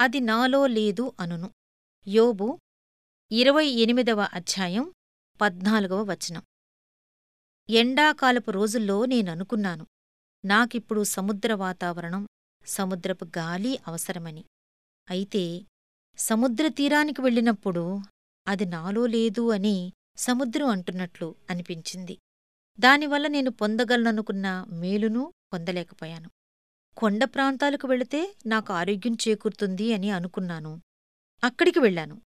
అది నాలో లేదు అనును. యోబు ఇరవై ఎనిమిదవ అధ్యాయం పద్నాలుగవ వచనం. ఎండాకాలపు రోజుల్లో నేననుకున్నాను నాకిప్పుడు సముద్ర వాతావరణం సముద్రపు గాలి అవసరమని. అయితే సముద్ర తీరానికి వెళ్ళినప్పుడు అది నాలో లేదు అని సముద్రం అంటున్నట్లు అనిపించింది. దానివల్ల నేను పొందగలననుకున్న మేలును పొందలేకపోయాను. కొండ ప్రాంతాలకు వెళితే నాకు ఆరోగ్యం చేకూరుతుంది అని అనుకున్నాను. అక్కడికి వెళ్ళాను.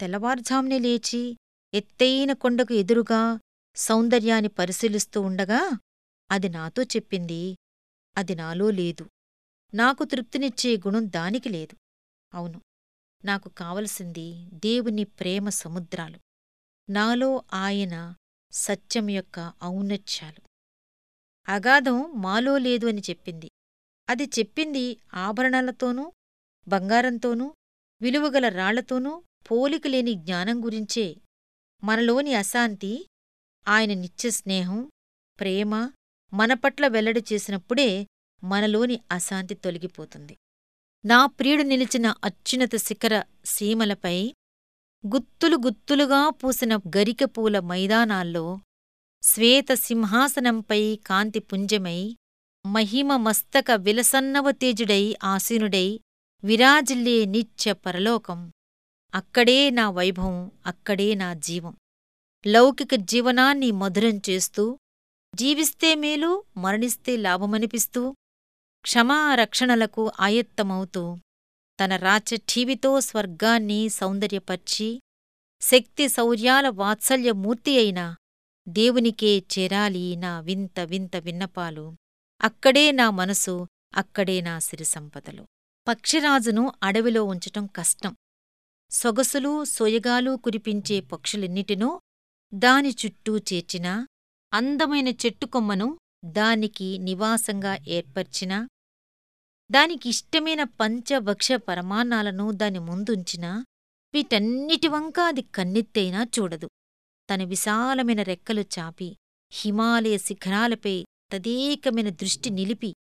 తెల్లవారుజామునే లేచి ఎత్తైన కొండకు ఎదురుగా సౌందర్యాన్ని పరిశీలిస్తూ ఉండగా అది నాతో చెప్పింది అది నాలో లేదు. నాకు తృప్తినిచ్చే గుణం దానికి లేదు. అవును నాకు కావలసింది దేవుని ప్రేమ సముద్రాలు. నాలో ఆయన సత్యం యొక్క ఔన్నత్యాలు. అగాధం మాలో లేదు అని చెప్పింది. అది చెప్పింది ఆభరణాలతోనూ బంగారంతోనూ విలువగల రాళ్ళతోనూ పోలికలేని జ్ఞానం గురించే. మనలోని అశాంతి ఆయన నిత్య స్నేహం ప్రేమ మనపట్ల వెల్లడి చేసినప్పుడే మనలోని అశాంతి తొలగిపోతుంది. నా ప్రియుడు నిలిచిన అత్యున్నత శిఖర సీమలపై గుత్తులు గుత్తులుగా పూసిన గరికపూల మైదానాల్లో శ్వేత సింహాసనంపై కాంతి పుంజమై మహిమ మస్తక విలసన్నవతేజుడై ఆసీనుడై విరాజిల్లే నిత్య పరలోకం. అక్కడే నా వైభవం అక్కడే నా జీవం. లౌకిక జీవనాన్ని మధురం చేస్తూ జీవిస్తే మేలు మరణిస్తే లాభమనిపిస్తూ క్షమారక్షణలకు ఆయత్తమవుతూ తన రాచఠీవితో స్వర్గాన్ని సౌందర్యపర్చి శక్తి శౌర్యాల వాత్సల్యమూర్తి అయిన దేవునికే చేరాలి నా వింత వింత విన్నపాలు. అక్కడే నా మనసు అక్కడే నా సిరిసంపదలు పక్షిరాజును అడవిలో ఉంచటం కష్టం. సొగసులు సొయగాలు కురిపించే పక్షులెన్నిటినో దాని చుట్టూ చేర్చినా అందమైన చెట్టుకొమ్మను దానికి నివాసంగా ఏర్పర్చినా దానికిష్టమైన పంచభక్ష పరమాన్నాలను దాని ముందుంచినా వీటన్నిటివంకా అది కన్నెత్తైనా చూడదు. తన విశాలమైన రెక్కలు చాపి హిమాలయ శిఖరాలపై తదేకమైన దృష్టి నిలిపి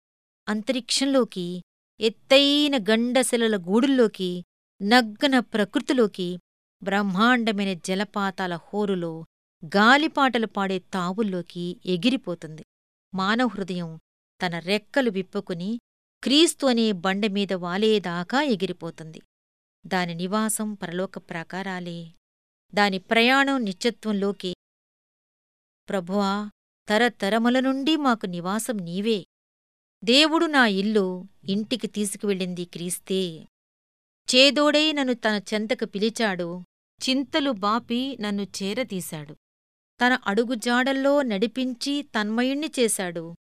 అంతరిక్షంలోకి ఎత్తైన గండశిలల గూడుల్లోకి నగ్గన ప్రకృతిలోకి బ్రహ్మాండమైన జలపాతాల హోరులో గాలిపాటలు పాడే తావుల్లోకి ఎగిరిపోతుంది. మానవ హృదయం తన రెక్కలు విప్పుకుని క్రీస్తు అనే బండమీద వాలేదాకా ఎగిరిపోతుంది. దాని నివాసం పరలోక ప్రాకారాలే. దాని ప్రయాణం నిత్యత్వంలోకి. ప్రభువా తరతరముల నుండి మాకు నివాసం నీవే. దేవుడు నా ఇల్లు ఇంటికి తీసుకువెళ్ళింది క్రీస్తే. చేదోడై నన్ను తన చెంతకు పిలిచాడు. చింతలు బాపి నన్ను చేరతీశాడు. తన అడుగుజాడల్లో నడిపించి తన్మయుణ్ణి చేశాడు.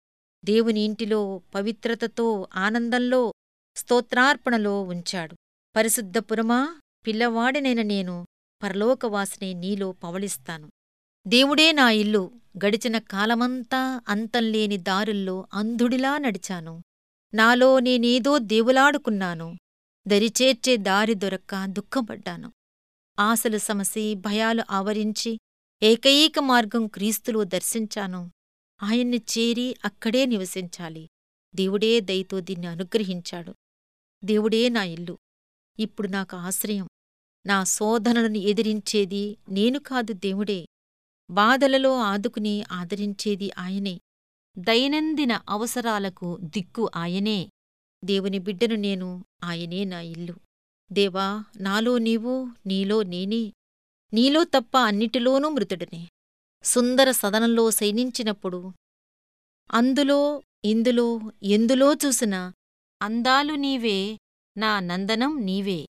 దేవుని ఇంటిలో పవిత్రతతో ఆనందంలో స్తోత్రార్పణలో ఉంచాడు. పరిశుద్ధపురమా పిల్లవాడినైన నేను పరలోకవాసిని నీలో పవళిస్తాను. దేవుడే నా ఇల్లు గడిచిన కాలమంతా అంతంలేని దారుల్లో అంధుడిలా నడిచాను. నాలో నేనేదో దేవులాడుకున్నాను. దరిచేర్చే దారి దొరక్క దుఃఖపడ్డాను. ఆశలు సమసి భయాలు ఆవరించి ఏకైక మార్గం క్రీస్తులో దర్శించాను. ఆయన్ని చేరి అక్కడే నివసించాలి. దేవుడే దయతో దీన్ని అనుగ్రహించాడు. దేవుడే నా ఇల్లు. ఇప్పుడు నాకు ఆశ్రయం. నా శోధనలను ఎదిరించేది నేను కాదు దేవుడే. బాధలలో ఆదుకుని ఆదరించేది ఆయనే. దైనందిన అవసరాలకు దిక్కు ఆయనే. దేవుని బిడ్డను నేను ఆయనే నా ఇల్లు. దేవా నాలో నీవు నీలో నేనే. నీలో తప్ప అన్నిటిలోనూ మృతుడనే. సుందర సదనంలో శయనించినప్పుడు అందులో ఇందులో ఎందులో చూసిన అందాలు నీవే నా నందనం నీవే.